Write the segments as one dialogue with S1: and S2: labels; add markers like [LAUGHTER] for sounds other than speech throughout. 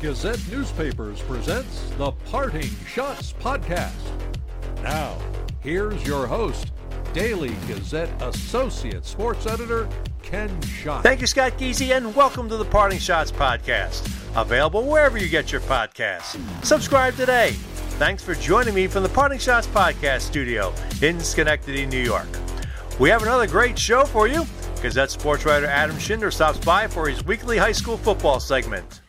S1: Gazette Newspapers presents the Parting Schotts Podcast. Now, here's your host, Daily Gazette Associate Sports Editor, Ken Schott.
S2: Thank you, Scott Geezy, and welcome to the Parting Schotts Podcast. Available wherever you get your podcasts. Subscribe today. Thanks for joining me from the Parting Schotts Podcast studio in Schenectady, New York. We have another great show for you. Gazette sports writer Adam Shinder stops by for his weekly high school football segment.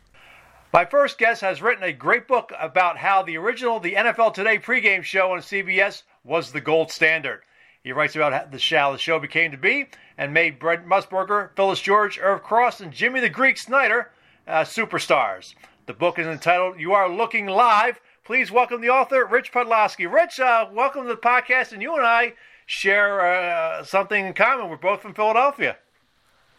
S2: My first guest has written a great book about how the original The NFL Today pregame show on CBS was the gold standard. He writes about the how the show became to be and made Brent Musburger, Phyllis George, Irv Cross, and Jimmy the Greek Snyder uh, superstars. The book is entitled You Are Looking Live. Please welcome the author, Rich Podolsky. Rich, uh, welcome to the podcast, and you and I share uh, something in common. We're both from Philadelphia.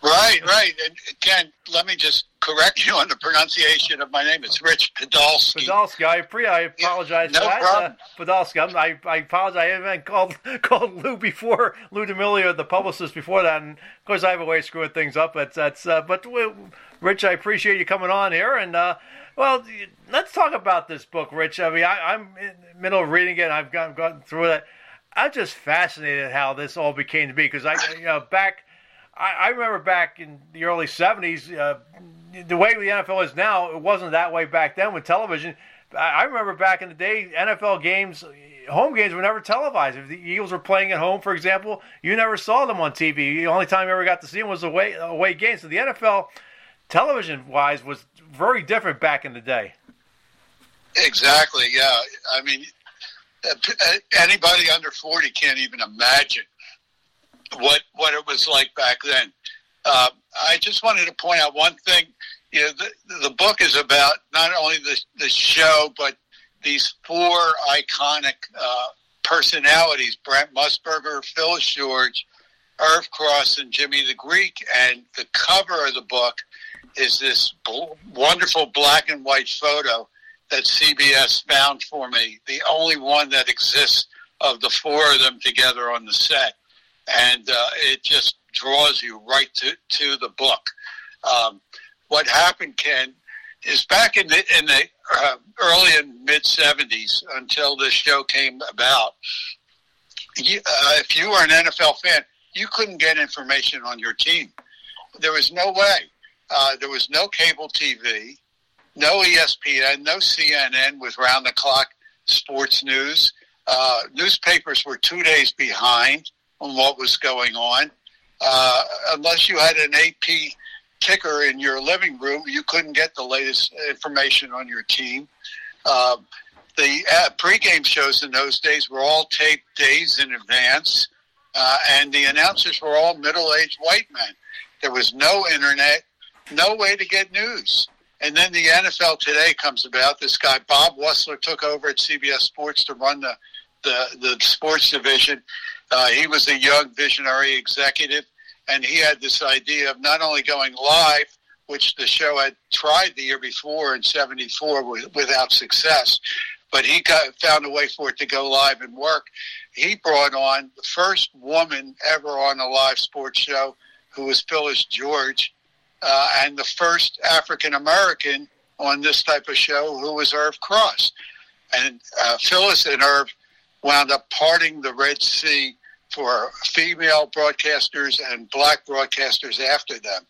S3: Right, right. And Ken, let me just correct you on the pronunciation of my name. It's Rich Podolsky.
S2: Podolsky. I, pre- I apologize
S3: yeah, no
S2: for that.
S3: Problem.
S2: Uh, Podolsky. I, I apologize. I haven't called [LAUGHS] called Lou before, Lou D'Amelio, the publicist before that. And of course, I have a way of screwing things up. That's, that's uh, but we, Rich, I appreciate you coming on here. And, uh, well, let's talk about this book, Rich. I mean, I, am in the middle of reading it. I've gone, gone through it. I'm just fascinated how this all became to be because I, you know, back I, I remember back in the early '70s, uh, the way the NFL is now, it wasn't that way back then with television. I, I remember back in the day, NFL games, home games were never televised. If the Eagles were playing at home, for example, you never saw them on TV. The only time you ever got to see them was away away games. So the NFL, television wise, was very different back in the day.
S3: Exactly. Yeah. I mean, anybody under 40 can't even imagine what what it was like back then. Uh, I just wanted to point out one thing. You know, the, the book is about not only the the show, but these four iconic uh, personalities: Brent Musburger, Phil George, Irv Cross, and Jimmy the Greek. And the cover of the book is this bl- wonderful black and white photo that CBS found for me, the only one that exists of the four of them together on the set and uh, it just draws you right to, to the book. Um, what happened, Ken, is back in the in the uh, early and mid '70s until this show came about. You, uh, if you were an NFL fan, you couldn't get information on your team. There was no way. Uh, there was no cable TV, no ESPN, no CNN with round the clock sports news. Uh, newspapers were two days behind on what was going on. Uh, unless you had an AP ticker in your living room, you couldn't get the latest information on your team. Uh, the uh, pregame shows in those days were all taped days in advance, uh, and the announcers were all middle-aged white men. There was no internet, no way to get news. And then the NFL Today comes about. This guy Bob Wussler took over at CBS Sports to run the the, the sports division, uh, he was a young visionary executive, and he had this idea of not only going live, which the show had tried the year before in '74 without success, but he got, found a way for it to go live and work. He brought on the first woman ever on a live sports show, who was Phyllis George, uh, and the first African American on this type of show, who was Irv Cross. And uh, Phyllis and Irv wound up parting the Red Sea for female broadcasters and black broadcasters after them.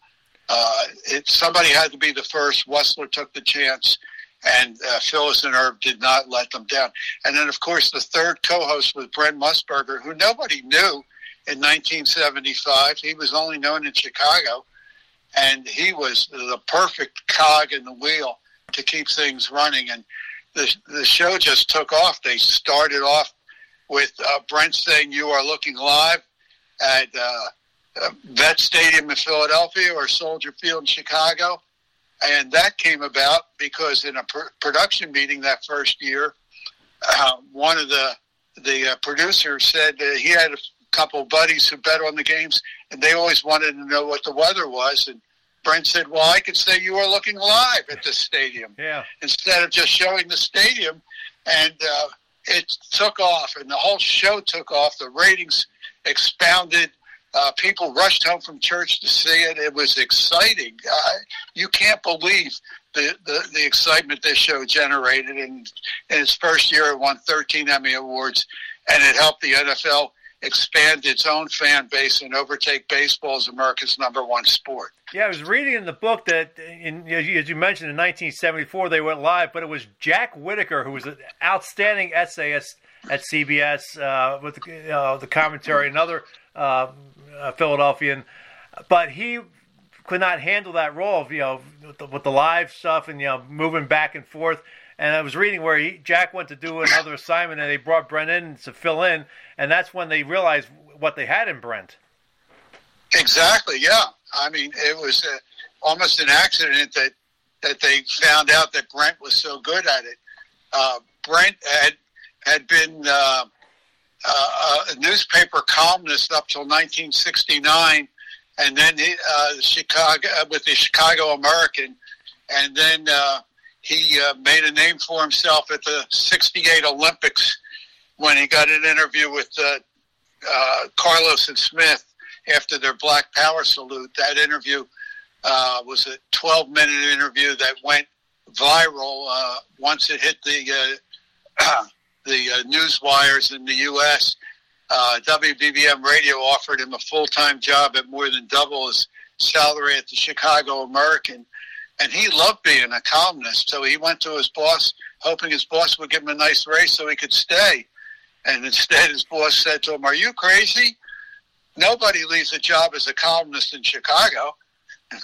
S3: Uh, it, somebody had to be the first. Wussler took the chance, and uh, Phyllis and Irv did not let them down. And then, of course, the third co-host was Brent Musburger, who nobody knew in 1975. He was only known in Chicago, and he was the perfect cog in the wheel to keep things running. And the the show just took off. They started off with uh, Brent saying you are looking live at uh, uh, Vet Stadium in Philadelphia or Soldier Field in Chicago. And that came about because in a pr- production meeting that first year, uh, one of the the uh, producers said he had a couple of buddies who bet on the games, and they always wanted to know what the weather was. And Brent said, "Well, I could say you are looking live at the stadium,
S2: yeah.
S3: instead of just showing the stadium." And uh, it took off, and the whole show took off. The ratings expounded. Uh, people rushed home from church to see it. It was exciting. Uh, you can't believe the the, the, excitement this show generated. And in its first year, it won 13 Emmy Awards, and it helped the NFL expand its own fan base and overtake baseball as America's number one sport.
S2: Yeah, I was reading in the book that, in, as you mentioned, in 1974 they went live, but it was Jack Whitaker who was an outstanding essayist at CBS uh, with the, uh, the, commentary, another uh, Philadelphian, but he could not handle that role, you know, with the, with the, live stuff and you know moving back and forth. And I was reading where he, Jack went to do another assignment, and they brought Brent in to fill in, and that's when they realized what they had in Brent.
S3: Exactly. Yeah. I mean, it was uh, almost an accident that that they found out that Brent was so good at it. Uh, Brent had had been uh, uh a newspaper columnist up till 1969 and then he, uh, Chicago with the Chicago American, and then he uh, made a name for himself at the '68 Olympics when he got an interview with uh, uh, Carlos and Smith after their Black Power salute. That interview uh, was a 12-minute interview that went viral uh, once it hit the uh, [CLEARS THROAT] the news wires in the U.S WBBM Radio offered him a full time job at more than double his salary at the Chicago American. And he loved being a columnist. So he went to his boss, hoping his boss would give him a nice raise so he could stay. And instead, his boss said to him, Are you crazy? Nobody leaves a job as a columnist in Chicago.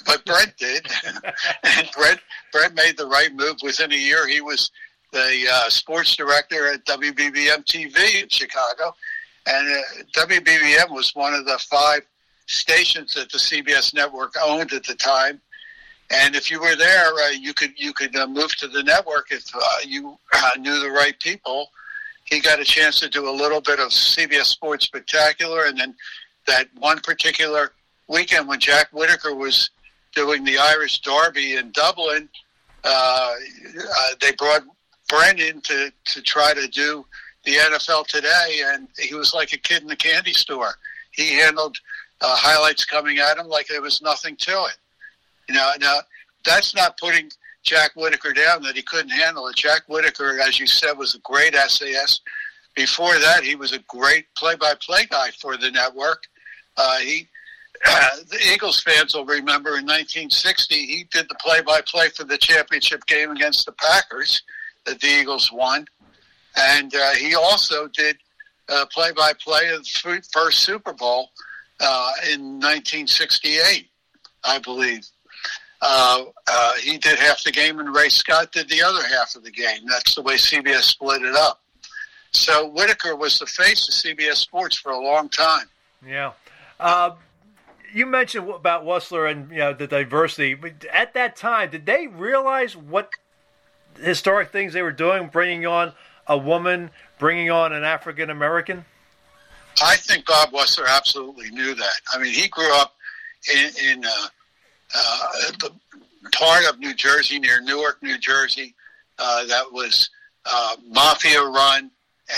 S3: But Brent did. [LAUGHS] and Brent, Brent made the right move. Within a year, he was the uh, sports director at WBBM TV in Chicago and uh, WBBM was one of the five stations that the CBS network owned at the time. And if you were there, uh, you could you could uh, move to the network if uh, you uh, knew the right people. He got a chance to do a little bit of CBS Sports Spectacular, and then that one particular weekend when Jack Whitaker was doing the Irish Derby in Dublin, uh, they brought Brendan to to try to do the NFL today, and he was like a kid in the candy store. He handled uh, highlights coming at him like there was nothing to it. You know, now that's not putting Jack Whitaker down that he couldn't handle it. Jack Whitaker, as you said, was a great SAS. Before that, he was a great play-by-play guy for the network. Uh, he, uh, [CLEARS THROAT] the Eagles fans will remember in 1960, he did the play-by-play for the championship game against the Packers that the Eagles won and uh, he also did play by play of the first Super Bowl uh, in 1968, I believe. Uh, uh, he did half the game, and Ray Scott did the other half of the game. That's the way CBS split it up. So Whitaker was the face of CBS Sports for a long time.
S2: Yeah. Uh, you mentioned about Wussler and you know the diversity. But At that time, did they realize what historic things they were doing, bringing on a woman bringing on an African American?
S3: I think Bob Wussler absolutely knew that. I mean, he grew up in, in uh, uh, the part of New Jersey near Newark, New Jersey, uh, that was uh, mafia run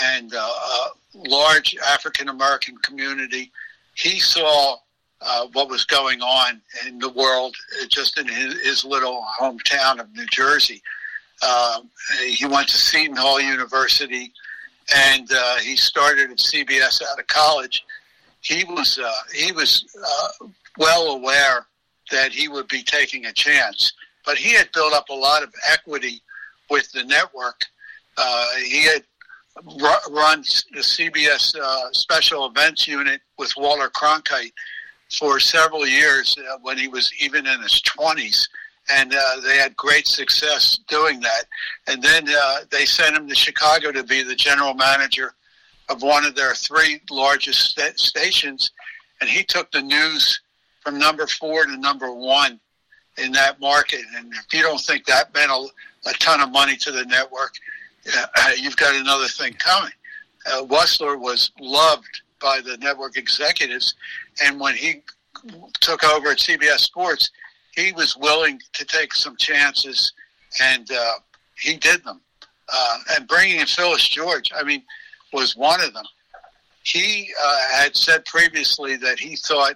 S3: and uh, a large African American community. He saw uh, what was going on in the world just in his, his little hometown of New Jersey. Um, he went to Seton Hall University, and uh, he started at CBS out of college. He was uh, he was uh, well aware that he would be taking a chance, but he had built up a lot of equity with the network. Uh, he had run the CBS uh, special events unit with Walter Cronkite for several years uh, when he was even in his twenties and uh, they had great success doing that. And then uh, they sent him to Chicago to be the general manager of one of their three largest st- stations, and he took the news from number four to number one in that market. And if you don't think that meant a, a ton of money to the network, uh, you've got another thing coming. Uh, Wussler was loved by the network executives, and when he took over at CBS Sports, he was willing to take some chances, and uh, he did them. Uh, and bringing in Phyllis George, I mean, was one of them. He uh, had said previously that he thought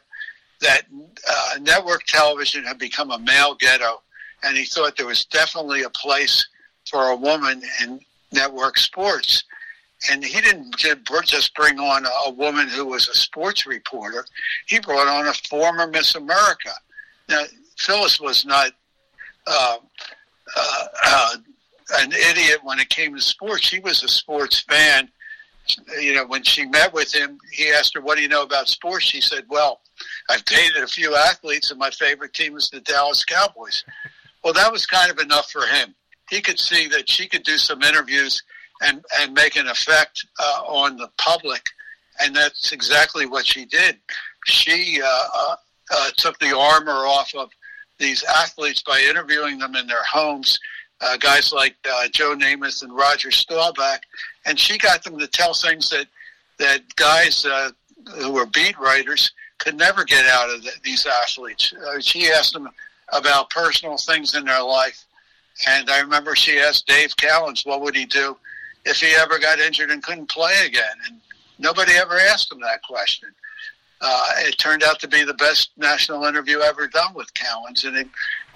S3: that uh, network television had become a male ghetto, and he thought there was definitely a place for a woman in network sports. And he didn't just bring on a woman who was a sports reporter. He brought on a former Miss America. Now, Phyllis was not uh, uh, uh, an idiot when it came to sports. She was a sports fan. You know, when she met with him, he asked her, "What do you know about sports?" She said, "Well, I've dated a few athletes, and my favorite team is the Dallas Cowboys." Well, that was kind of enough for him. He could see that she could do some interviews and and make an effect uh, on the public, and that's exactly what she did. She uh, uh, uh took the armor off of these athletes by interviewing them in their homes. Uh, guys like uh, Joe Namath and Roger Staubach, and she got them to tell things that that guys who were beat writers could never get out of the, these athletes. she asked them about personal things in their life. And I remember she asked Dave Cowens, what would he do if he ever got injured and couldn't play again? And nobody ever asked him that question. Uh, it turned out to be the best national interview ever done with Cowens, and it,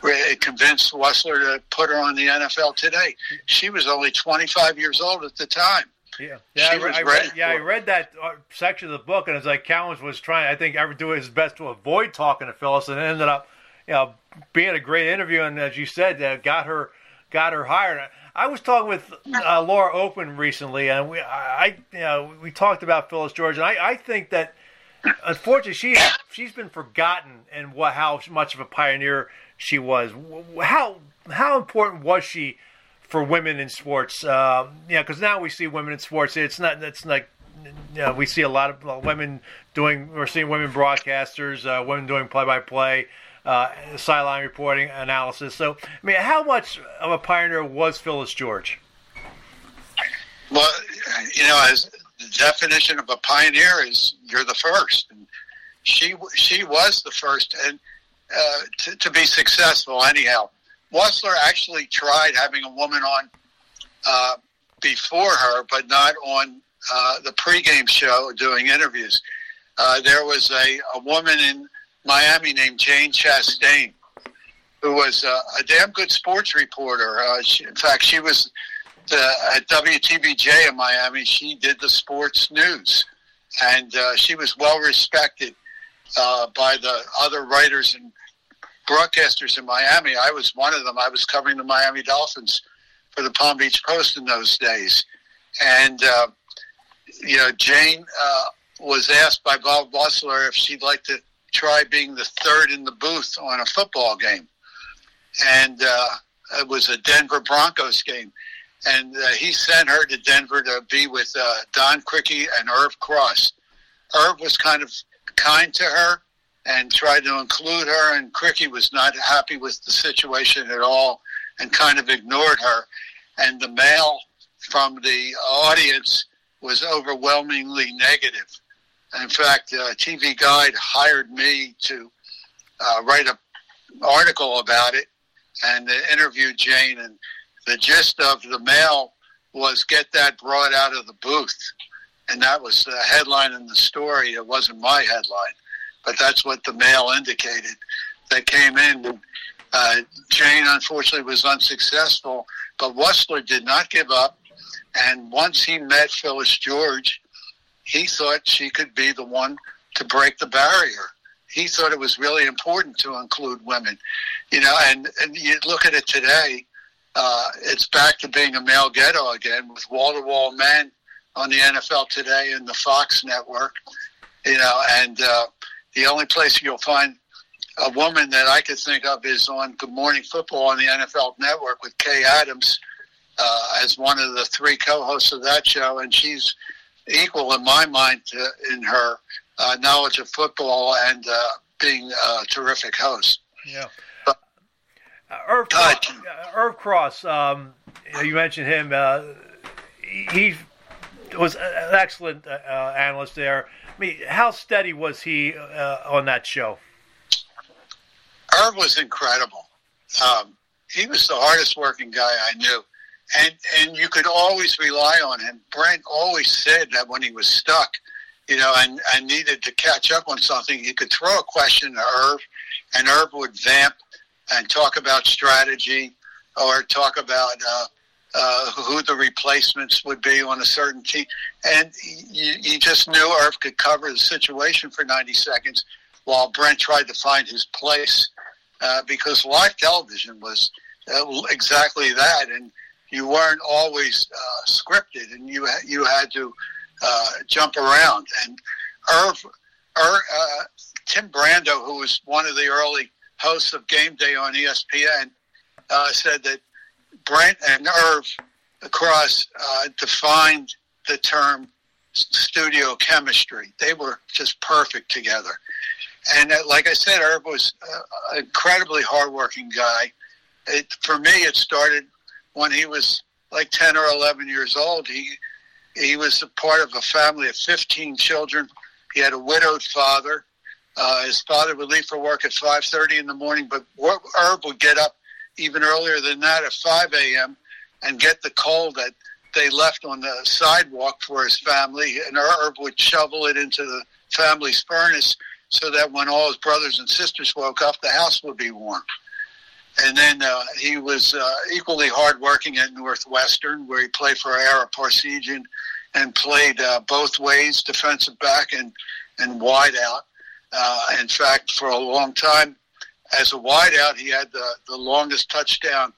S3: it convinced Wussler to put her on the NFL today. She was only 25 years old at the time.
S2: Yeah, yeah, I, I, read, yeah. I read that uh, section of the book, and it's like Cowens was trying, I think, ever do his best to avoid talking to Phyllis, and ended up, you know, being a great interview, and as you said, uh, got her got her hired. I was talking with uh, Laura Okmin recently, and we I you know we talked about Phyllis George, and I, I think that unfortunately she she's been forgotten and what how much of a pioneer she was. How how important was she for women in sports? Uh, yeah, because now we see women in sports. It's not it's like know, we see a lot of women doing. We're seeing women broadcasters, uh, women doing play by play uh, sideline reporting analysis. So, I mean, how much of a pioneer was Phyllis George?
S3: Well, you know, as the definition of a pioneer is you're the first, and she she was the first, and uh, to, to be successful anyhow. Wussler actually tried having a woman on uh, before her, but not on uh, the pregame show doing interviews. Uh, there was a, a woman in Miami named Jane Chastain, who was uh, a damn good sports reporter. Uh, she, in fact, she was the, at WTVJ in Miami. She did the sports news, and uh, she was well respected uh, by the other writers and broadcasters in Miami. I was one of them. I was covering the Miami Dolphins for the Palm Beach Post in those days, and uh, you know, Jane uh, was asked by Bob Wussler if she'd like to try being the third in the booth on a football game. And uh, it was a Denver Broncos game. And uh, he sent her to Denver to be with uh, Don Criqui and Irv Cross. Irv was kind of kind to her and tried to include her, and Criqui was not happy with the situation at all and kind of ignored her. And the mail from the audience was overwhelmingly negative. In fact, uh, TV Guide hired me to uh, write an article about it and interview Jane. And the gist of the mail was get that broad out of the booth. And that was the headline in the story. It wasn't my headline, but that's what the mail indicated. They came in. Uh, Jane, unfortunately, was unsuccessful, but Wussler did not give up. And once he met Phyllis George, he thought she could be the one to break the barrier. He thought it was really important to include women, you know. And, and you look at it today, uh, it's back to being a male ghetto again with wall to wall men on the NFL today and the Fox network, you know. And uh, the only place you'll find a woman that I could think of is on Good Morning Football on the NFL Network with Kay Adams uh, as one of the three co-hosts of that show, and she's equal in my mind to, in her uh, knowledge of football and uh, being a terrific host.
S2: Yeah. Uh, Irv, Cross, Irv Cross um, you mentioned him. Uh, he was an excellent uh, analyst there. I mean, how steady was he uh, on that show?
S3: Irv was incredible. Um, he was the hardest working guy I knew and and you could always rely on him. Brent always said that when he was stuck, you know, and, and needed to catch up on something, he could throw a question to Irv, and Irv would vamp and talk about strategy or talk about uh, uh, who the replacements would be on a certain team. And you, you just knew Irv could cover the situation for 90 seconds while Brent tried to find his place uh, because live television was uh, exactly that. And you weren't always uh, scripted and you, ha- you had to uh, jump around. And Irv, Irv uh, Tim Brando, who was one of the early hosts of Game Day on ESPN, uh, said that Brent and Irv Cross uh, defined the term studio chemistry. They were just perfect together. And uh, like I said, Irv was an incredibly hardworking guy. It, for me, it started when he was like 10 or 11 years old. He, he was a part of a family of 15 children. He had a widowed father. Uh, his father would leave for work at 5.30 in the morning, but Irv would get up even earlier than that at 5 a.m. and get the coal that they left on the sidewalk for his family, and Herb would shovel it into the family's furnace so that when all his brothers and sisters woke up, the house would be warm. And then uh, he was uh, equally hardworking at Northwestern, where he played for Ara Parseghian and played uh, both ways, defensive back and, and wide out. Uh, in fact, for a long time, as a wideout, he had the, the longest touchdown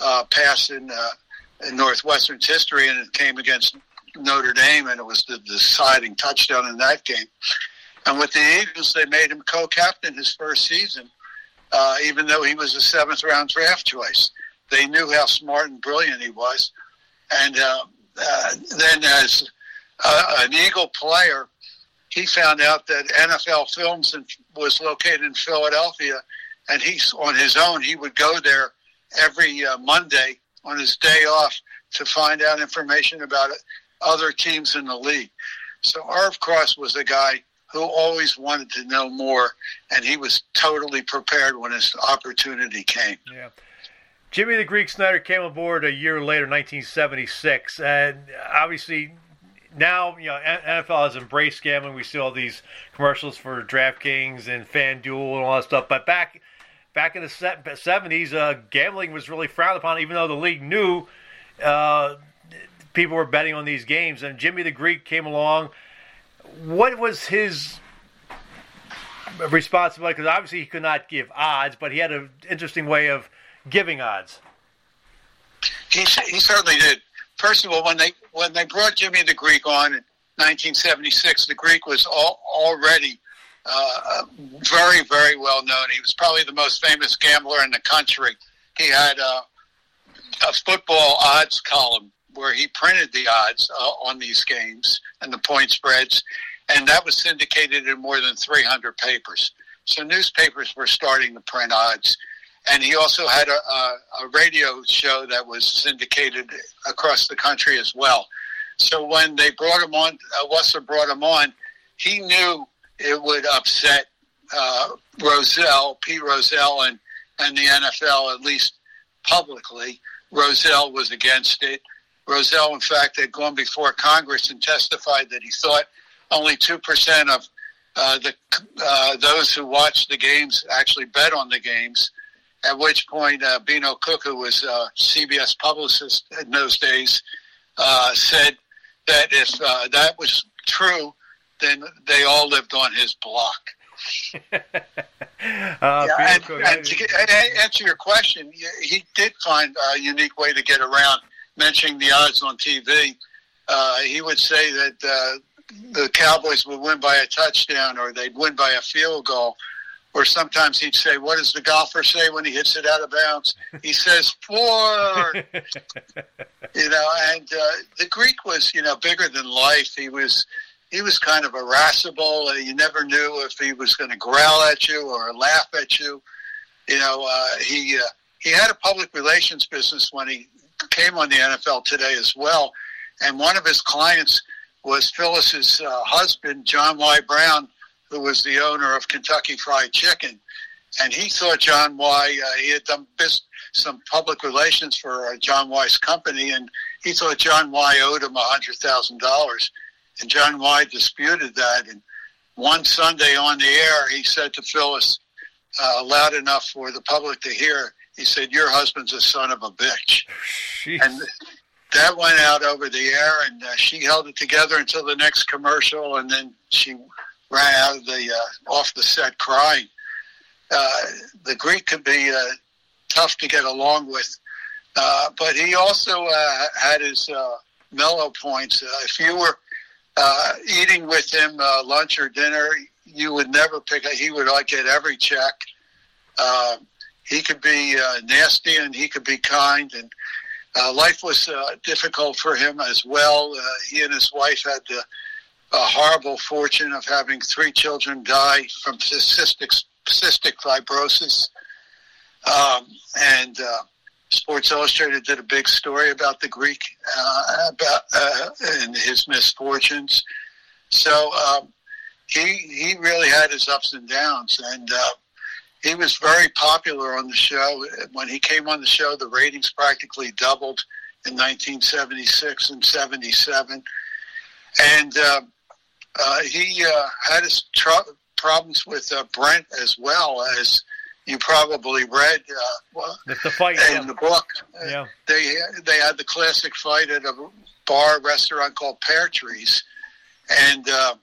S3: uh, pass in, uh, in Northwestern's history, and it came against Notre Dame, and it was the deciding touchdown in that game. And with the Eagles, they made him co-captain his first season, uh, even though he was a seventh round draft choice. They knew how smart and brilliant he was. And uh, uh, then, as uh, an Eagle player, he found out that NFL Films was located in Philadelphia and he's on his own. He would go there every uh, Monday on his day off to find out information about other teams in the league. So Irv Cross was a guy who always wanted to know more, and he was totally prepared when his opportunity came.
S2: Yeah. Jimmy the Greek Snyder came aboard a year later, 1976, and obviously now you know NFL has embraced gambling. We see all these commercials for DraftKings and FanDuel and all that stuff. But back back in the 70s, uh, gambling was really frowned upon, even though the league knew uh, people were betting on these games. And Jimmy the Greek came along. What was his responsibility? Because obviously he could not give odds, but he had an interesting way of giving odds.
S3: He, he certainly did. First of all, when they when they brought Jimmy the Greek on in 1976, the Greek was all, already uh, very, very well known. He was probably the most famous gambler in the country. He had uh, a football odds column where he printed the odds uh, on these games and the point spreads, and that was syndicated in more than 300 papers. So newspapers were starting to print odds. And he also had a, a, a radio show that was syndicated across the country as well. So when they brought him on, uh, brought him on, he knew it would upset uh, Rozelle, Pete Rozelle, and, and the NFL, at least publicly. Rozelle was against it. Rozelle, in fact, had gone before Congress and testified that he thought only 2% of uh, the uh, those who watched the games actually bet on the games. At which point, uh, Beano Cook, who was a CBS publicist in those days, uh, said that if uh, that was true, then they all lived on his block. [LAUGHS] uh, yeah, and, and to answer your question, he did find a unique way to get around mentioning the odds on TV. Uh, he would say that uh, the Cowboys would win by a touchdown or they'd win by a field goal. Or sometimes he'd say, "What does the golfer say when he hits it out of bounds?" He [LAUGHS] says four. [LAUGHS] you know, and uh, the Greek was, you know, bigger than life. He was he was kind of irascible. Uh, you never knew if he was going to growl at you or laugh at you. You know, uh, he uh, he had a public relations business when he came on the NFL today as well, and one of his clients was Phyllis's uh, husband, John Y. Brown, who was the owner of Kentucky Fried Chicken, and he thought John Y. Uh, he had done bis- some public relations for uh, John Y.'s company, and he thought John Y. owed him a hundred thousand dollars and John Y disputed that. And one Sunday on the air, he said to Phyllis, uh, loud enough for the public to hear. He said, "Your husband's a son of a bitch,"
S2: Jeez.
S3: and that went out over the air. And uh, she held it together until the next commercial, and then she ran out of the uh, off the set crying. Uh, the Greek could be uh, tough to get along with, uh, but he also uh, had his uh, mellow points. Uh, if you were uh, eating with him uh, lunch or dinner, you would never pick. He would like get every check. Uh, he could be uh, nasty and he could be kind, and uh, life was uh, difficult for him as well. He and his wife had the horrible fortune of having three children die from cystic cystic fibrosis, um, and Sports Illustrated did a big story about the Greek uh, about uh, and his misfortunes. So um, he he really had his ups and downs, and uh, he was very popular on the show. When he came on the show, the ratings practically doubled in 1976 and 77, and uh, uh, he uh, had his tr- problems with Brent as well as you probably read uh, well,
S2: the, the fight
S3: in
S2: yeah.
S3: the book.
S2: yeah.
S3: They they had the classic fight at a bar restaurant called Pear Trees, and uh,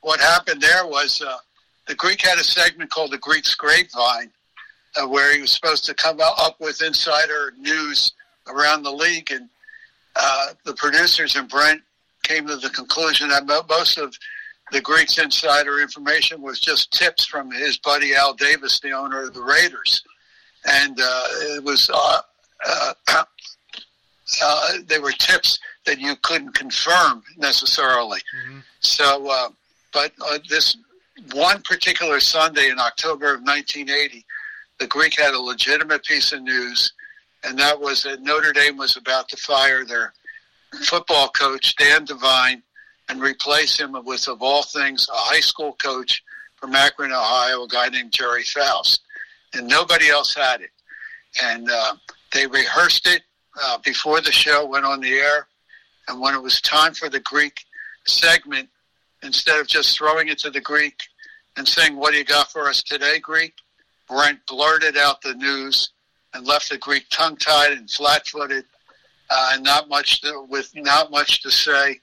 S3: what happened there was uh, the Greek had a segment called the Greek's Grapevine, uh, where he was supposed to come up with insider news around the league, and uh, the producers and Brent came to the conclusion that most of the Greeks' insider information was just tips from his buddy Al Davis, the owner of the Raiders, and uh, it was uh, uh, [CLEARS THROAT] uh, they were tips that you couldn't confirm necessarily.
S2: Mhm.
S3: So, uh, but uh, this one particular Sunday in October of 1980, the Greek had a legitimate piece of news, and that was that Notre Dame was about to fire their football coach Dan Devine and replace him with, of all things, a high school coach from Akron, Ohio, a guy named Gerry Faust, and nobody else had it. And uh, they rehearsed it uh, before the show went on the air, and when it was time for the Greek segment, instead of just throwing it to the Greek and saying, "What do you got for us today, Greek?" Brent blurted out the news and left the Greek tongue-tied and flat-footed, uh, and not much to, with not much to say.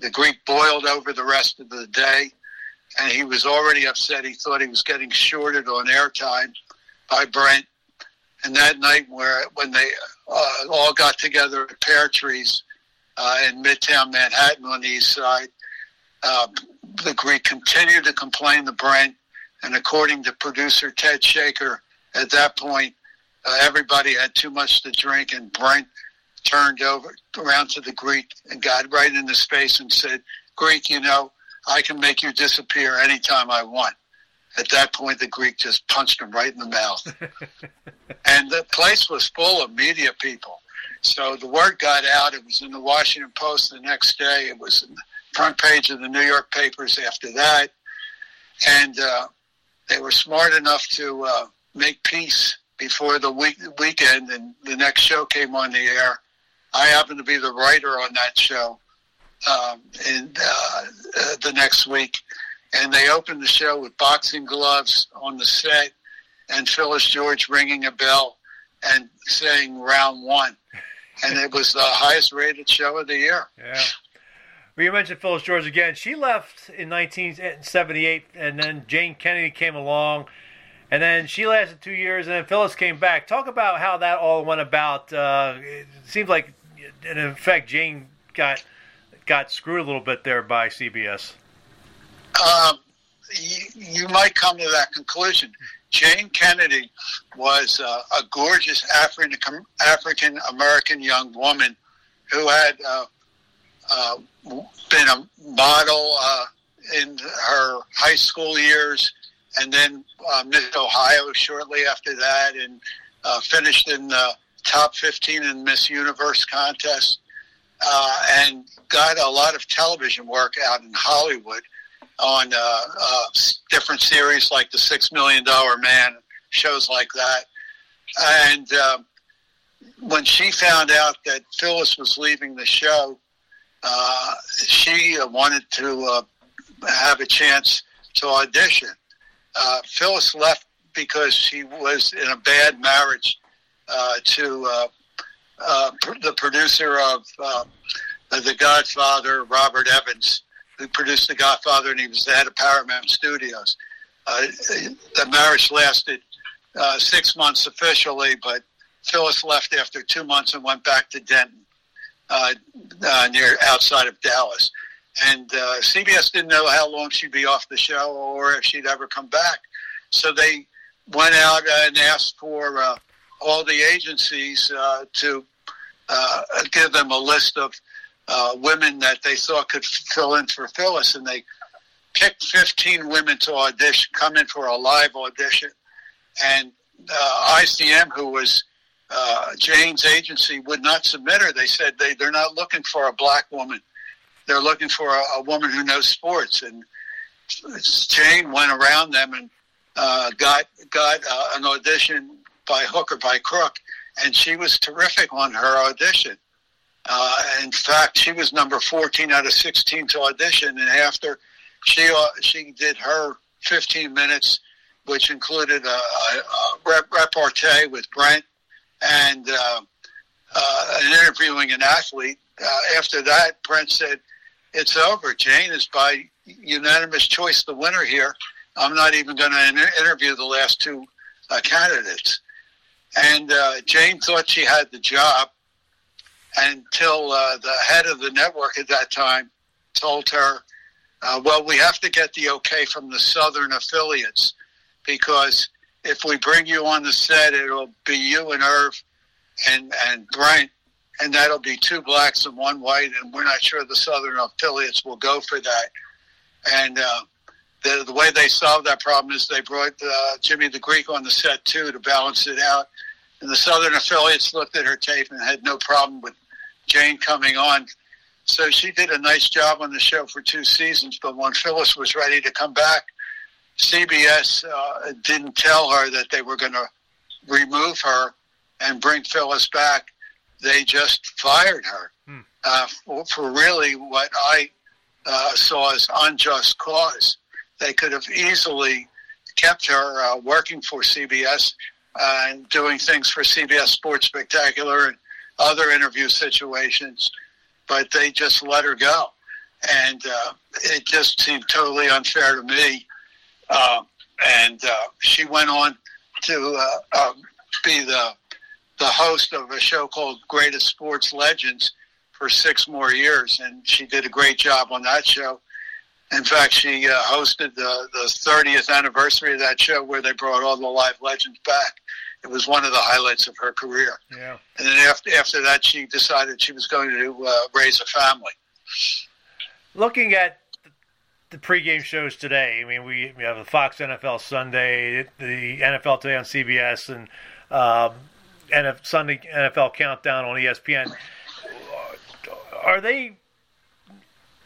S3: The Greek boiled over the rest of the day, and he was already upset. He thought he was getting shorted on airtime by Brent. And that night, where when they uh, all got together at Pear Trees uh, in Midtown Manhattan on the East Side, uh, the Greek continued to complain to Brent, and according to producer Ted Shaker, at that point, uh, everybody had too much to drink, and Brent turned over around to the Greek and got right into space and said, "Greek, you know, I can make you disappear anytime I want." At that point, the Greek just punched him right in the mouth, [LAUGHS] and the place was full of media people. So the word got out. It was in the Washington Post the next day. It was in the front page of the New York papers after that. And uh, they were smart enough to uh, make peace before the week, weekend, and the next show came on the air. I happened to be the writer on that show um, and uh, uh, the next week. And they opened the show with boxing gloves on the set and Phyllis George ringing a bell and saying round one. And it was the highest rated show of the year.
S2: Yeah. Well, you mentioned Phyllis George again. She left in 1978, and then Jane Kennedy came along, and then she lasted two years, and then Phyllis came back. Talk about how that all went about. Uh, it seems like, in fact, Jane got got screwed a little bit there by CBS.
S3: Um, you, you might come to that conclusion. Jane Kennedy was uh, a gorgeous African African American young woman who had uh, uh, been a model uh, in her high school years, and then uh, Miss Ohio shortly after that, and uh, finished in the top 15 in Miss Universe contest, uh, and got a lot of television work out in Hollywood on uh, uh, different series like the Six Million Dollar Man, shows like that. And uh, when she found out that Phyllis was leaving the show, uh, she wanted to uh, have a chance to audition. Uh, Phyllis left because she was in a bad marriage to uh, uh, the producer of uh, The Godfather, Robert Evans, who produced The Godfather, and he was the head of Paramount Studios. Uh, the marriage lasted uh, six months officially, but Phyllis left after two months and went back to Denton, uh, uh, near outside of Dallas. And uh, CBS didn't know how long she'd be off the show or if she'd ever come back. So they went out and asked for uh, all the agencies uh, to uh, give them a list of uh, women that they thought could fill in for Phyllis, and they picked 15 women to audition, come in for a live audition, and uh, ICM, who was uh, Jane's agency, would not submit her. They said they they're not looking for a black woman; they're looking for a, a woman who knows sports. And Jane went around them and uh, got got an audition by hook or by crook, and she was terrific on her audition. Uh, in fact, she was number 14 out of 16 to audition, and after she uh, she did her 15 minutes, which included a, a rep- repartee with Brent and uh, uh, an interviewing an athlete. Uh, after that, Brent said, "It's over. Jane is by unanimous choice the winner here. I'm not even going to interview the last two uh, candidates." And uh, Jane thought she had the job until uh, the head of the network at that time told her, uh, well, we have to get the okay from the southern affiliates because if we bring you on the set, it'll be you and Irv and, and Brent, and that'll be two blacks and one white, and we're not sure the southern affiliates will go for that. And uh, the, the way they solved that problem is they brought uh, Jimmy the Greek on the set too to balance it out. And the Southern affiliates looked at her tape and had no problem with Jane coming on. So she did a nice job on the show for two seasons. But when Phyllis was ready to come back, CBS uh, didn't tell her that they were going to remove her and bring Phyllis back. They just fired her hmm. uh, for, for, really what I uh, saw as unjust cause. They could have easily kept her uh, working for CBS uh, and doing things for CBS Sports Spectacular and other interview situations, but they just let her go. And uh, it just seemed totally unfair to me. Uh, and uh, she went on to uh, um, be the the host of a show called Greatest Sports Legends for six more years, and she did a great job on that show. In fact, she uh, hosted the, the 30th anniversary of that show where they brought all the live legends back. It was one of the highlights of her career.
S2: Yeah.
S3: And then after, after that, she decided she was going to uh, raise a family.
S2: Looking at the pregame shows today, I mean, we, we have the Fox NFL Sunday, the NFL Today on CBS, and um, NF, Sunday NFL Countdown on ESPN. Are they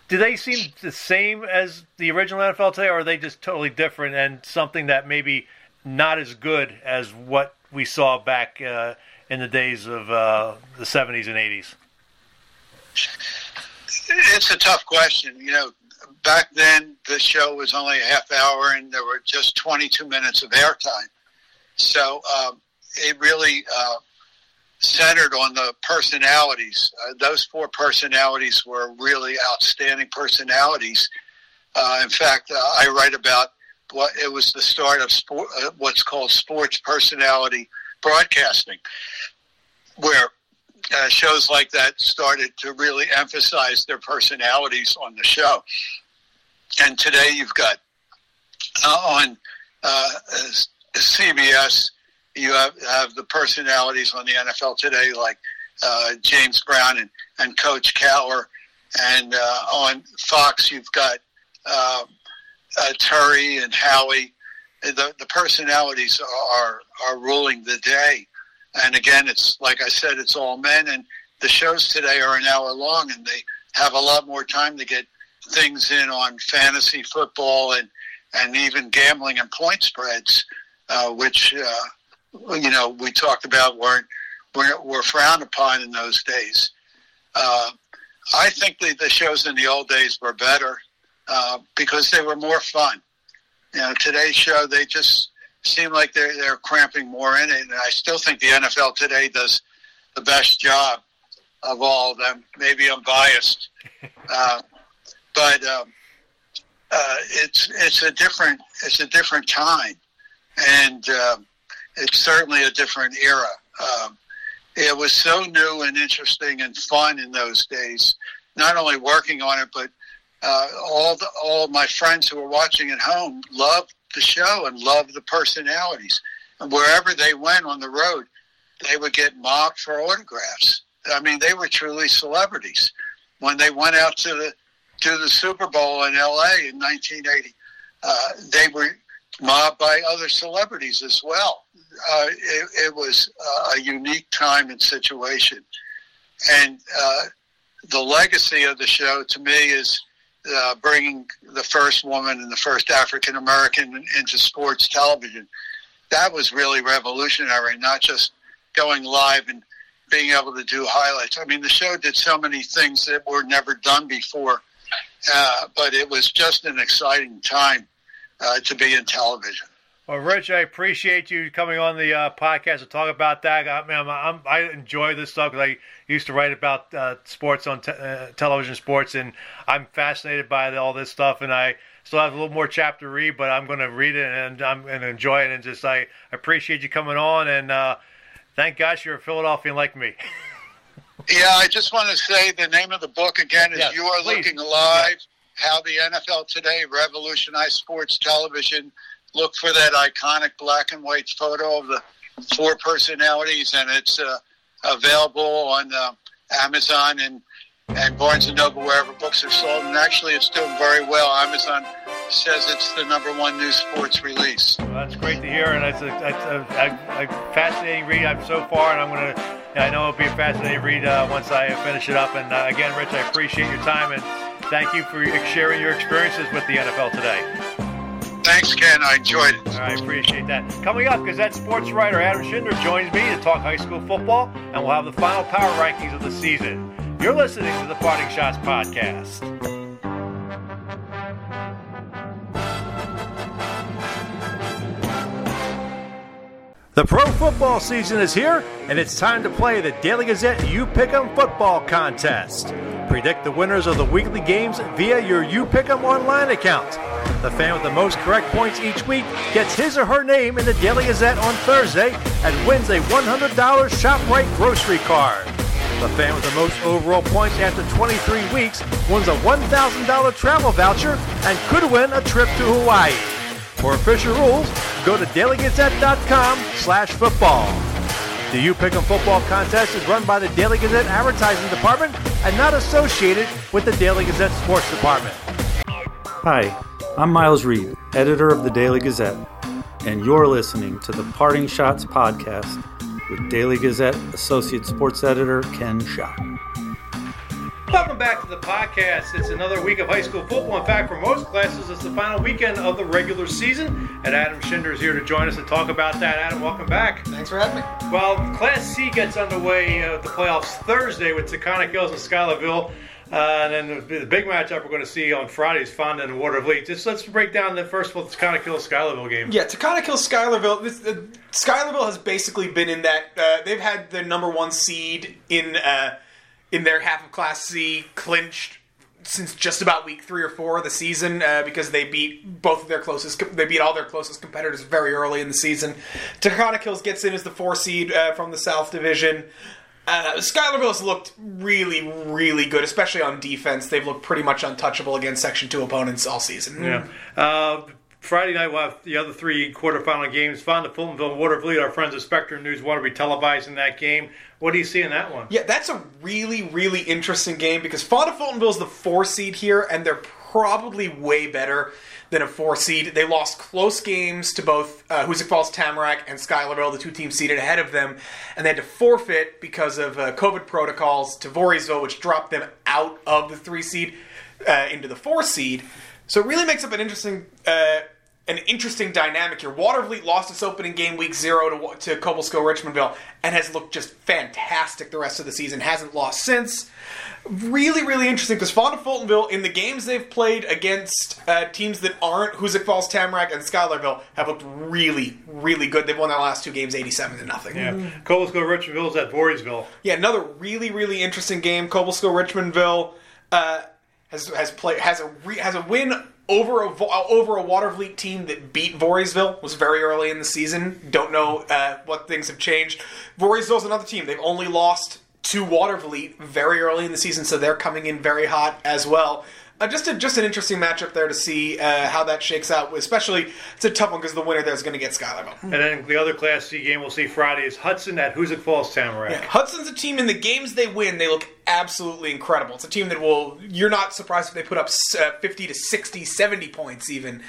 S2: do they seem the same as the original NFL today, or are they just totally different and something that maybe not as good as what we saw back uh, in the days of uh, the 70s and 80s?
S3: It's a tough question. You know, back then the show was only a half hour and there were just 22 minutes of airtime. So um, it really uh, centered on the personalities. Uh, those four personalities were really outstanding personalities. Uh, in fact, uh, I write about what it was the start of sport, uh, what's called sports personality broadcasting, where uh, shows like that started to really emphasize their personalities on the show. And today you've got uh, on CBS you have, have the personalities on the NFL today, like uh, James Brown and, and Coach Cowher. And uh, on Fox, you've got uh, uh, Terry and Howie. The, the personalities are, are ruling the day. And again, it's like I said, it's all men. And the shows today are an hour long, and they have a lot more time to get things in on fantasy football and, and even gambling and point spreads, uh, which uh, you know, we talked about weren't were, were frowned upon in those days. Uh, I think the, the shows in the old days were better uh, because they were more fun. You know, today's show they just seem like they're they're cramping more in it. And I still think the NFL today does the best job of all of them. Maybe I'm biased, [LAUGHS] uh, but um, uh, it's it's a different it's a different time, and um, it's certainly a different era. Um, it was so new and interesting and fun in those days. Not only working on it, but uh, all the, all my friends who were watching at home loved the show and loved the personalities. And wherever they went on the road, they would get mobbed for autographs. I mean, they were truly celebrities. When they went out to the to the Super Bowl in L.A. in 1980, uh, they were mobbed by other celebrities as well. Uh, it, it, was uh, a unique time and situation, and uh, the legacy of the show to me is uh, bringing the first woman and the first African American into sports television. That was really revolutionary, not just going live and being able to do highlights. I mean, the show did so many things that were never done before, uh, but it was just an exciting time to be in television.
S2: Well, Rich, I appreciate you coming on the uh, podcast to talk about that. I mean, I'm, I'm, i enjoy this stuff because I used to write about uh, sports on te- uh, television sports, and I'm fascinated by all this stuff. And I still have a little more chapter to read, but I'm going to read it and I'm going to enjoy it. And just I appreciate you coming on, and uh, thank gosh you're a Philadelphian like me. [LAUGHS]
S3: yeah, I just want to say the name of the book again is yes, "You Are please. Looking Alive. How the NFL Today Revolutionized Sports Television." Look for that iconic black and white photo of the four personalities, and it's uh, available on uh, Amazon and and Barnes and Noble wherever books are sold. And actually, it's doing very well. Amazon says it's the number one new sports release.
S2: Well, that's great to hear, and it's a, a, a, a fascinating read I've so far, and I'm going to. I know it'll be a fascinating read uh, once I finish it up. And uh, again, Rich, I appreciate your time and thank you for sharing your experiences with the NFL today.
S3: Thanks, Ken. I enjoyed it.
S2: I appreciate that. Coming up, Gazette sports writer Adam Shinder joins me to talk high school football, and we'll have the final power rankings of the season. You're listening to the Parting Schotts Podcast. The pro football season is here, and it's time to play the Daily Gazette You Pick'em Football Contest. Predict the winners of the weekly games via your You Pick'em online account. The fan with the most correct points each week gets his or her name in the Daily Gazette on Thursday and wins a $100 ShopRite grocery card. The fan with the most overall points after 23 weeks wins a $1,000 travel voucher and could win a trip to Hawaii. For official rules, go to dailygazette.com slash football. The You Pick'em Football Contest is run by the Daily Gazette Advertising Department and not associated with the Daily Gazette Sports Department.
S4: Hi, I'm Miles Reed, editor of the Daily Gazette, and you're listening to the Parting Schotts podcast with Daily Gazette Associate Sports Editor Ken Schott.
S2: Welcome back to the podcast. It's another week of high school football. In fact, for most classes, it's the final weekend of the regular season. And Adam Shinder is here to join us and talk about that. Adam, welcome back.
S5: Thanks for having me.
S2: Well, Class C gets underway uh, the playoffs Thursday with Taconic Hills and Schuylerville uh, and then the, big matchup we're going to see on Friday is Fonda and Watervliet. Just let's break down the first one, Taconic Hill Schuylerville game.
S5: Yeah, Taconic Hill Schuylerville. This, uh, Schuylerville has basically been in that. Uh, they've had the number one seed in uh, in their half of Class C clinched since just about week three or four of the season uh, because they beat both of their closest they beat all their closest competitors very early in the season. Taconic Hills gets in as the four seed uh, from the South Division. Uh, Schuylerville's looked really, really good, especially on defense. They've looked pretty much untouchable against Section 2 opponents all season.
S2: Yeah. Uh, Friday night, we'll have the other three quarterfinal games. Fonda, Fultonville, and Watervliet. Our friends at Spectrum News want to be televising that game. What do you see in that one?
S5: Yeah, that's a really, really interesting game because Fonda Fultonville is the four seed here, and they're probably way better than a four seed. They lost close games to both uh, Hoosick Falls Tamarac and Schuylerville, the two teams seated ahead of them, and they had to forfeit because of uh, COVID protocols to Voorheesville, which dropped them out of the three seed uh, into the four seed. So it really makes up an interesting uh, an interesting dynamic here. Watervliet lost its opening game week zero to, to Cobleskill Richmondville and has looked just fantastic the rest of the season. Hasn't lost since. Really, really interesting because Fonda Fultonville, in the games they've played against uh, teams that aren't Hoosick Falls Tamarac and Schuylerville, have looked really, really good. They've won their last two games 87 to nothing.
S2: Yeah. Cobleskill Richmondville is at Voorheesville.
S5: Yeah, another really, really interesting game. Cobleskill Richmondville uh, has has played has a re, has a win over a over a Watervliet team that beat Voorheesville. Was very early in the season. Don't know uh, what things have changed. Voorheesville's another team. They've only lost to Watervliet very early in the season, so they're coming in very hot as well. Uh, just a, just an interesting matchup there to see uh, how that shakes out. Especially, it's a tough one because the winner there is going to get Schuylerville.
S2: And then the other Class C game we'll see Friday is Hudson at Hoosick Falls Tamarac.
S5: Yeah, Hudson's a team in the games they win, they look absolutely incredible. It's a team that will, you're not surprised if they put up uh, 50 to 60, 70 points even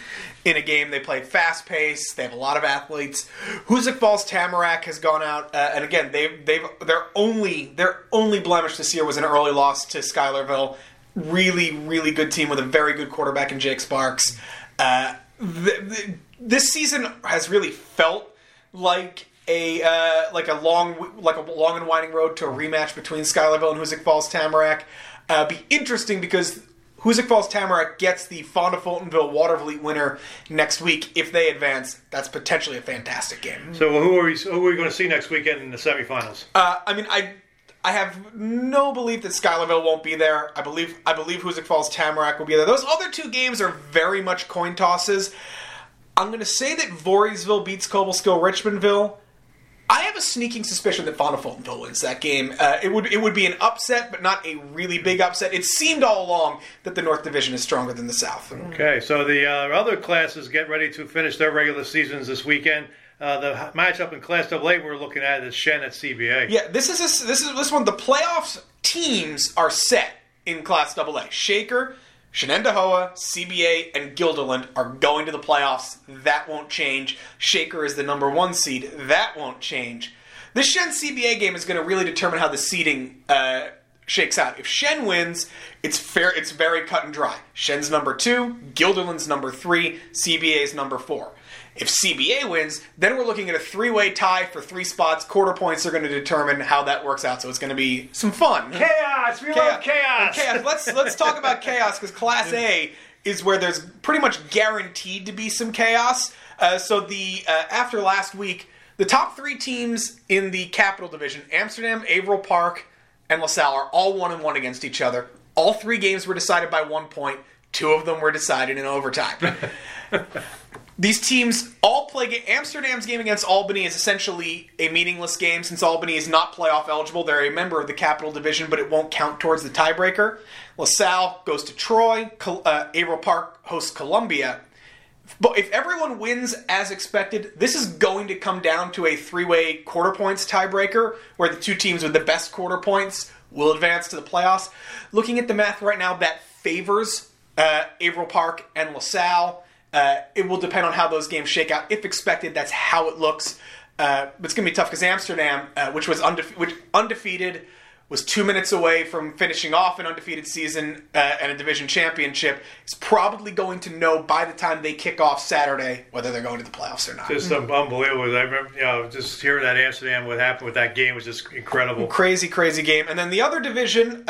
S5: in a game. They play fast pace, they have a lot of athletes. Hoosick Falls Tamarac has gone out, uh, and again, they've, they've, their only, their only blemish this year was an early loss to Schuylerville really, really good team with a very good quarterback in Jake Sparks. Uh, this season has really felt like a uh, like a long like a long and winding road to a rematch between Schuylerville and Hoosick Falls Tamarac. Uh, be interesting because Hoosick Falls Tamarac gets the Fonda Fultonville Watervliet winner next week. If they advance, that's potentially a fantastic game.
S2: So who are we who are we going to see next weekend in the semifinals?
S5: Uh, I mean, I I have no belief that Schuylerville won't be there. I believe I believe Hoosick Falls Tamarac will be there. Those other two games are very much coin tosses. I'm going to say that Voorheesville beats Cobleskill Richmondville. I have a sneaking suspicion that Fonda Fultonville wins that game. Uh, it would it would be an upset, but not a really big upset. It seemed all along that the North Division is stronger than the South.
S2: Okay, so the uh, other classes get ready to finish their regular seasons this weekend. Uh, the matchup in Class AA we're looking at is Shen at CBA.
S5: Yeah, this is a, this is this one. The playoffs teams are set in Class AA. Shaker, Shenendehowa, CBA, and Guilderland are going to the playoffs. That won't change. Shaker is the number one seed. That won't change. This Shen CBA game is going to really determine how the seeding uh, shakes out. If Shen wins, it's fair. It's very cut and dry. Shen's number two, Guilderland's number three, CBA's number four. If CBA wins, then we're looking at a three-way tie for three spots. Quarter points are going to determine how that works out. So it's going to be some fun. [LAUGHS]
S2: Chaos. We love chaos.
S5: chaos. Let's let's talk about chaos because Class A is where there's pretty much guaranteed to be some chaos. Uh, so the uh, after last week, the top three teams in the Capital Division, Amsterdam, Averill Park, and LaSalle, are all one and one against each other. All three games were decided by one point. Two of them were decided in overtime. [LAUGHS] These teams all play. Amsterdam's game against Albany is essentially a meaningless game since Albany is not playoff eligible. They're a member of the Capital Division, but it won't count towards the tiebreaker. LaSalle goes to Troy. Uh, Averill Park hosts Columbia. But if everyone wins as expected, this is going to come down to a three-way quarter points tiebreaker, where the two teams with the best quarter points will advance to the playoffs. Looking at the math right now, that favors uh, Averill Park and LaSalle. Uh, it will depend on how those games shake out. If expected, that's how it looks. Uh, but it's going to be tough because Amsterdam, uh, which was undefe- which undefeated, was two minutes away from finishing off an undefeated season uh, and a division championship, is probably going to know by the time they kick off Saturday whether they're going to the playoffs or not.
S2: Just unbelievable. I remember, you know, just hearing that Amsterdam, what happened with that game was just incredible.
S5: Crazy, crazy game. And then the other division,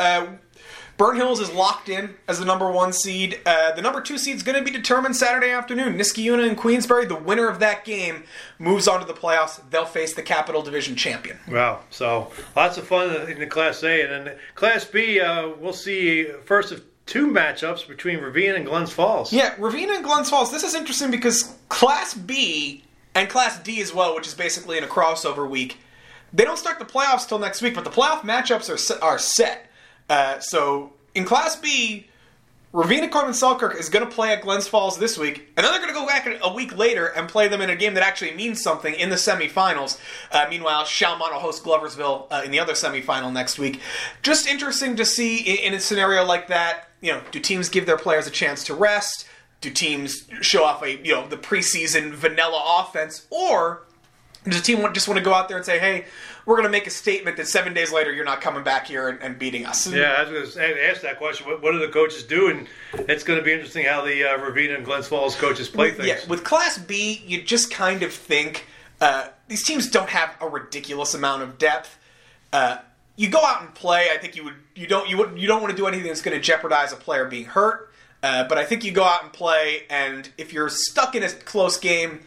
S5: Burnt Hills is locked in as the number one seed. Uh, the number two seed is going to be determined Saturday afternoon. Niskayuna and Queensbury, the winner of that game, moves on to the playoffs. They'll face the Capital Division champion.
S2: Wow. So lots of fun in the Class A. And then Class B, uh, we'll see first of two matchups between Ravena and Glens Falls.
S5: Yeah, Ravena and Glens Falls. This is interesting because Class B and Class D as well, which is basically in a crossover week, they don't start the playoffs till next week, but the playoff matchups are, are set. Uh, so in Class B, Ravena Carmen Selkirk is going to play at Glens Falls this week, and then they're going to go back a week later and play them in a game that actually means something in the semifinals. Uh, meanwhile, Schalmont will host Gloversville uh, in the other semifinal next week. Just interesting to see in, in a scenario like that. You know, do teams give their players a chance to rest? Do teams show off a you know the preseason vanilla offense, or Does a team want, just want to go out there and say, "Hey, we're going to make a statement that seven days later you're not coming back here and, and beating us"?
S2: Yeah, I was going to ask that question. What, what, do the coaches do? And it's going to be interesting how the uh, Ravena and Glens Falls coaches play things.
S5: Yeah, with Class B, you just kind of think uh, these teams don't have a ridiculous amount of depth. Uh, you go out and play. I think you would. You don't. You would. You don't want to do anything that's going to jeopardize a player being hurt. Uh, but I think you go out and play, and if you're stuck in a close game,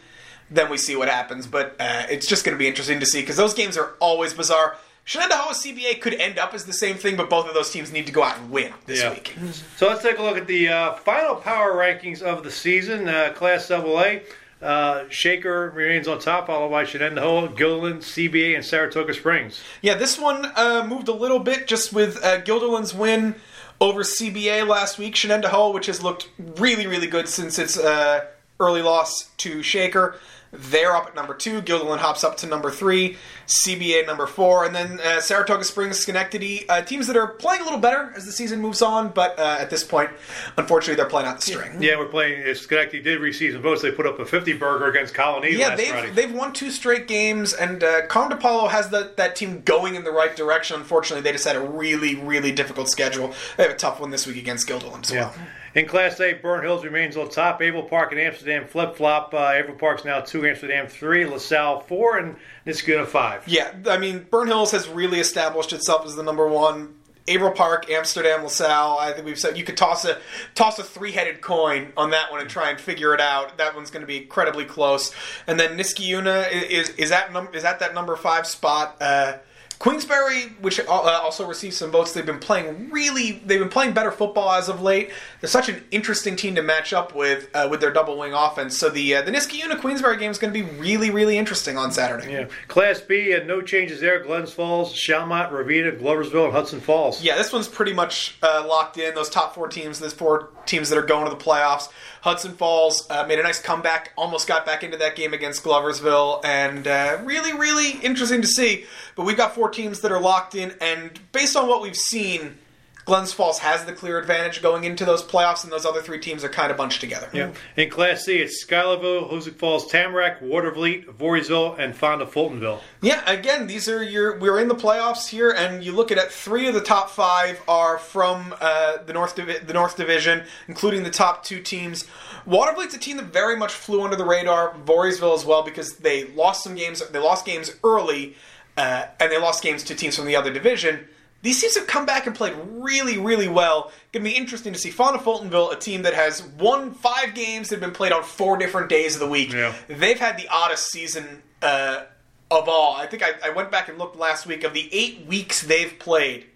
S5: then we see what happens. But uh, it's just going to be interesting to see because those games are always bizarre. Shenendehowa CBA could end up as the same thing, but both of those teams need to go out and win this
S2: Yeah.
S5: week.
S2: So let's take a look at the uh, final power rankings of the season. Uh, Class AA, uh, Shaker remains on top, followed by Shenendehowa, Guilderland, CBA, and Saratoga Springs.
S5: Yeah, this one uh, moved a little bit just with uh, Guilderland's win over CBA last week. Shenendehowa, which has looked really, really good since its uh, early loss to Shaker. They're up at number two. Guilderland hops up to number three. CBA number four. And then uh, Saratoga Springs, Schenectady. Uh, teams that are playing a little better as the season moves on, but uh, at this point, unfortunately, they're playing out the string.
S2: Yeah, we're playing. uh, Schenectady did receive some votes. They put up a 50 burger against Colony
S5: Yeah,
S2: last
S5: they've,
S2: Friday.
S5: they've won two straight games, and uh, Carm DePaulo has the, that team going in the right direction. Unfortunately, they just had a really, really difficult schedule. They have a tough one this week against Guilderland as well.
S2: In Class A, Burnt Hills remains on top. Averill Park and Amsterdam flip flop. Uh, Averill Park's now two, Amsterdam three, LaSalle four, and Niskayuna five.
S5: Yeah, I mean, Burnt Hills has really established itself as the number one. Averill Park, Amsterdam, LaSalle. I think we've said you could toss a toss a three headed coin on that one and try and figure it out. That one's going to be incredibly close. And then Niskayuna is is at num- is at that number five spot. Uh, Queensbury, which uh, also received some votes, they've been playing really. They've been playing better football as of late. They're such an interesting team to match up with uh, with their double wing offense. So the uh, the Niskayuna Queensbury game is going to be really really interesting on Saturday.
S2: Yeah. Class B, uh, no changes there. Glens Falls, Schalmont, Ravena, Gloversville, and Hudson Falls.
S5: Yeah, this one's pretty much uh, locked in. Those top four teams, those four teams that are going to the playoffs. Hudson Falls uh, made a nice comeback, almost got back into that game against Gloversville, and uh, really, really interesting to see. But we've got four teams that are locked in, and based on what we've seen, Glens Falls has the clear advantage going into those playoffs, and those other three teams are kind of bunched together.
S2: Yeah. In Class C, it's Schuylerville, Hoosick Falls, Tamarac, Watervliet, Voorheesville, and Fonda Fultonville.
S5: Yeah, again, these are your. We're in the playoffs here, and you look at it. Three of the top five are from uh, the North Divi- the North Division, including the top two teams. Watervliet's a team that very much flew under the radar. Voorheesville as well because they lost some games. They lost games early, uh, and they lost games to teams from the other division. These teams have come back and played really, really well. Going to be interesting to see Fonda Fultonville, a team that has won five games that have been played on four different days of the week.
S2: Yeah.
S5: They've had the oddest season uh, of all. I think I, I went back and looked last week. Of the eight weeks they've played,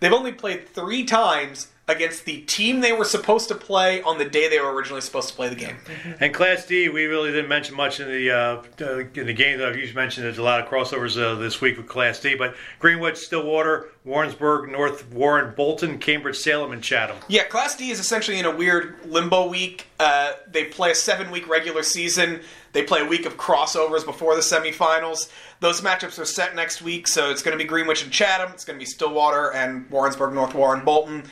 S5: they've only played three times against the team they were supposed to play on the day they were originally supposed to play the game.
S2: And Class D, we really didn't mention much in the uh, in the game I've usually mentioned. There's a lot of crossovers uh, this week with Class D, but Greenwood, Stillwater, Warrensburg, North Warren, Bolton, Cambridge, Salem, and Chatham.
S5: Yeah, Class D is essentially in a weird limbo week. Uh, they play a seven week regular season. They play a week of crossovers before the semifinals. Those matchups are set next week, so it's going to be Greenwich and Chatham. It's going to be Stillwater and Warrensburg, North Warren, Bolton.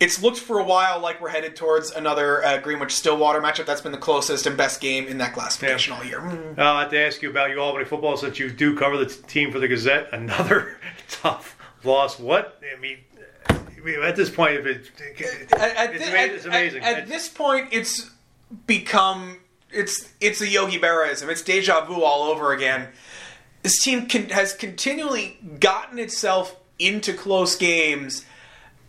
S5: It's looked for a while like we're headed towards another uh, Greenwich Stillwater matchup. That's been the closest and best game in that classification all year.
S2: Uh, I have to ask you about you Albany football since you do cover the t- team for the Gazette. [LAUGHS] Another [LAUGHS] tough loss. What I mean, at this point, if it,
S5: At, at
S2: it's,
S5: at-
S2: it's amazing.
S5: At, at
S2: It's-
S5: this point, it's become it's it's a Yogi Berraism. It's deja vu all over again. This team can, has continually gotten itself into close games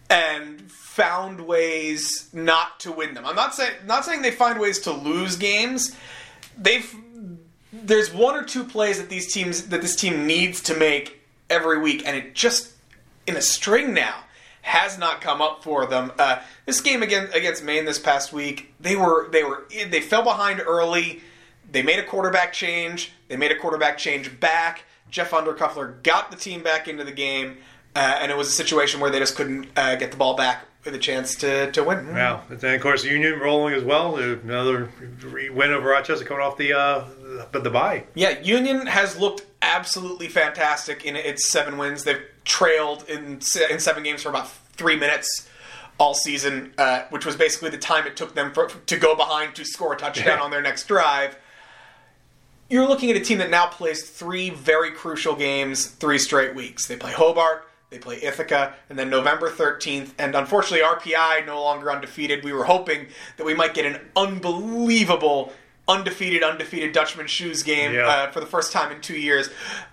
S5: and found ways not to win them. I'm not saying not saying they find ways to lose games. They've there's one or two plays that these teams that this team needs to make every week, and it just in a string now has not come up for them. Uh, this game against against Maine this past week, they were they were they fell behind early. They made a quarterback change. They made a quarterback change back. Jeff Undercuffler got the team back into the game, uh, and it was a situation where they just couldn't uh, get the ball back with a chance to, to win.
S2: Wow. And then, of course, Union rolling as well. Another win over Rochester coming off the uh, the, the bye.
S5: Yeah, Union has looked absolutely fantastic in its seven wins. They've trailed in in seven games for about three minutes all season, uh, which was basically the time it took them for, to go behind to score a touchdown
S2: Yeah.
S5: on their next drive. you're looking at a team that now plays three very crucial games, three straight weeks. They play Hobart, they play Ithaca, and then November 13th. And unfortunately, RPI no longer undefeated. We were hoping that we might get an unbelievable undefeated, undefeated Dutchman Shoes game
S2: Yeah.
S5: uh, for the first time in two years.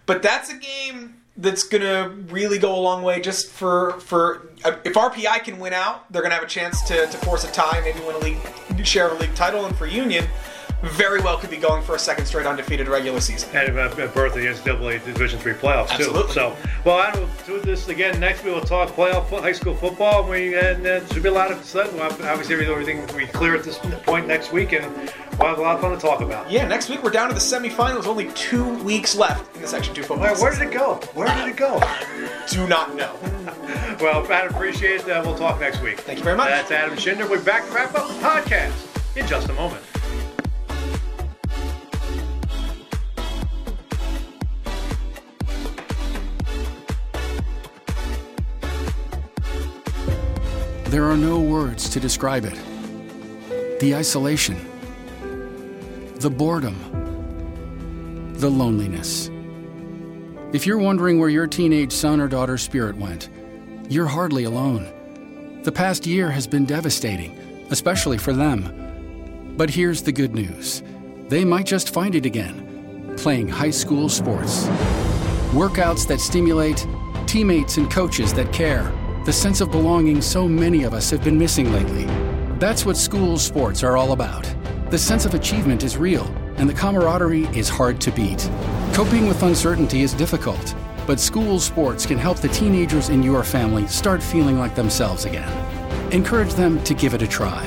S5: But that's a game that's gonna really go a long way. Just for for uh, if RPI can win out, they're gonna have a chance to, to force a tie, maybe win a league share a league title. And for Union, very well could be going for a second straight undefeated regular season.
S2: and uh, birth of the NCAA Division Three playoffs
S5: Absolutely.
S2: too. So, well, I will do this again next. We'll talk playoff high school football. We and uh, should be a lot of fun. Well, obviously, everything will be clear at this point next week, and we'll have a lot of fun to talk about.
S5: Yeah, next week we're down to the semifinals. Only two weeks left in the Section Two football.
S2: Where, where did it go? Where did it go? [LAUGHS]
S5: Do not know. [LAUGHS]
S2: Well, Pat, appreciate it. Uh, we'll talk next week.
S5: Thank you very much.
S2: That's Adam Shinder. We're back to wrap up the podcast in just a moment.
S6: There are no words to describe it. The isolation, the boredom, the loneliness. If you're wondering where your teenage son or daughter's spirit went, you're hardly alone. The past year has been devastating, especially for them. But here's the good news they might just find it again, playing high school sports. Workouts that stimulate, teammates and coaches that care, the sense of belonging so many of us have been missing lately. That's what school sports are all about. The sense of achievement is real, and the camaraderie is hard to beat. Coping with uncertainty is difficult, but school sports can help the teenagers in your family start feeling like themselves again. Encourage them to give it a try.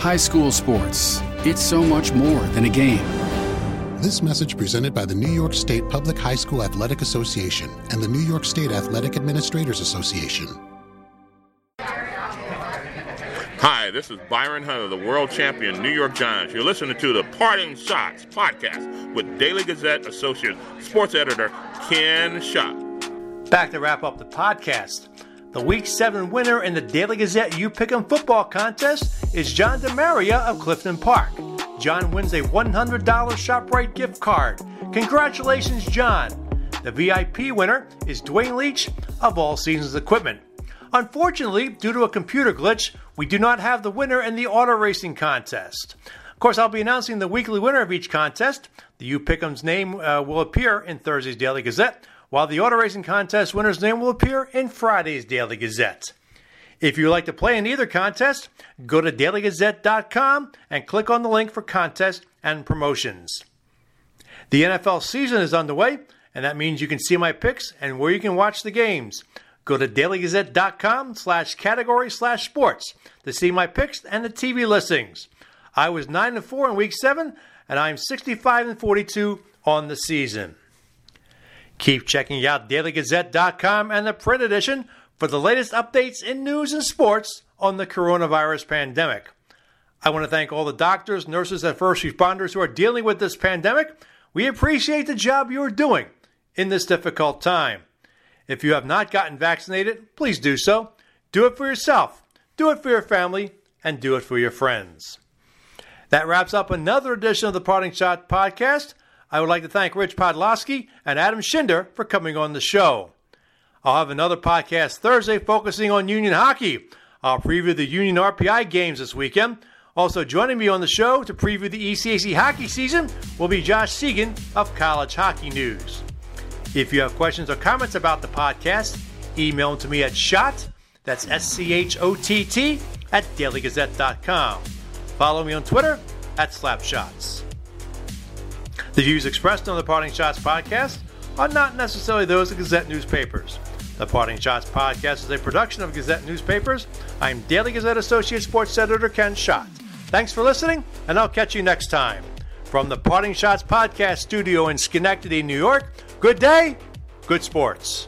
S6: High school sports, it's so much more than a game.
S7: This message presented by the New York State Public High School Athletic Association and the New York State Athletic Administrators Association.
S8: Hi, this is Byron Hunter, the world champion New York Giants. You're listening to the Parting Schotts podcast with Daily Gazette Associate Sports Editor Ken Schott.
S2: Back to wrap up the podcast. The Week 7 winner in the Daily Gazette U Pick'em football contest is John DeMaria of Clifton Park. John wins a $100 ShopRite gift card. Congratulations, John. The VIP winner is Dwayne Leach of All Seasons Equipment. Unfortunately, due to a computer glitch, we do not have the winner in the auto racing contest. Of course, I'll be announcing the weekly winner of each contest. The U Pick'em's name uh, will appear in Thursday's Daily Gazette, while the auto racing contest winner's name will appear in Friday's Daily Gazette. If you would like to play in either contest, go to dailygazette.com and click on the link for contest and promotions. The NFL season is underway, and that means you can see my picks and where you can watch the games. Go to dailygazette.com slash category slash sports to see my picks and the TV listings. I was 9 and 4 in week 7, and I'm 65 and 42 on the season. Keep checking out dailygazette.com and the print edition for the latest updates in news and sports on the coronavirus pandemic. I want to thank all the doctors, nurses, and first responders who are dealing with this pandemic. We appreciate the job you are doing in this difficult time. If you have not gotten vaccinated, please do so. Do it for yourself, do it for your family, and do it for your friends. That wraps up another edition of the Parting Shot podcast. I would like to thank Rich Podolsky and Adam Shinder for coming on the show. I'll have another podcast Thursday focusing on Union hockey. I'll preview the Union RPI games this weekend. Also joining me on the show to preview the ECAC hockey season will be Josh Segan of College Hockey News. If you have questions or comments about the podcast, email them to me at shot, that's S-C-H-O-T-T, at dailygazette.com. Follow me on Twitter at Slapshots. The views expressed on the Parting Schotts podcast are not necessarily those of Gazette newspapers. The Parting Schotts podcast is a production of Gazette newspapers. I'm Daily Gazette Associate Sports Editor Ken Schott. Thanks for listening, and I'll catch you next time. From the Parting Schotts podcast studio in Schenectady, New York, good day, good sports.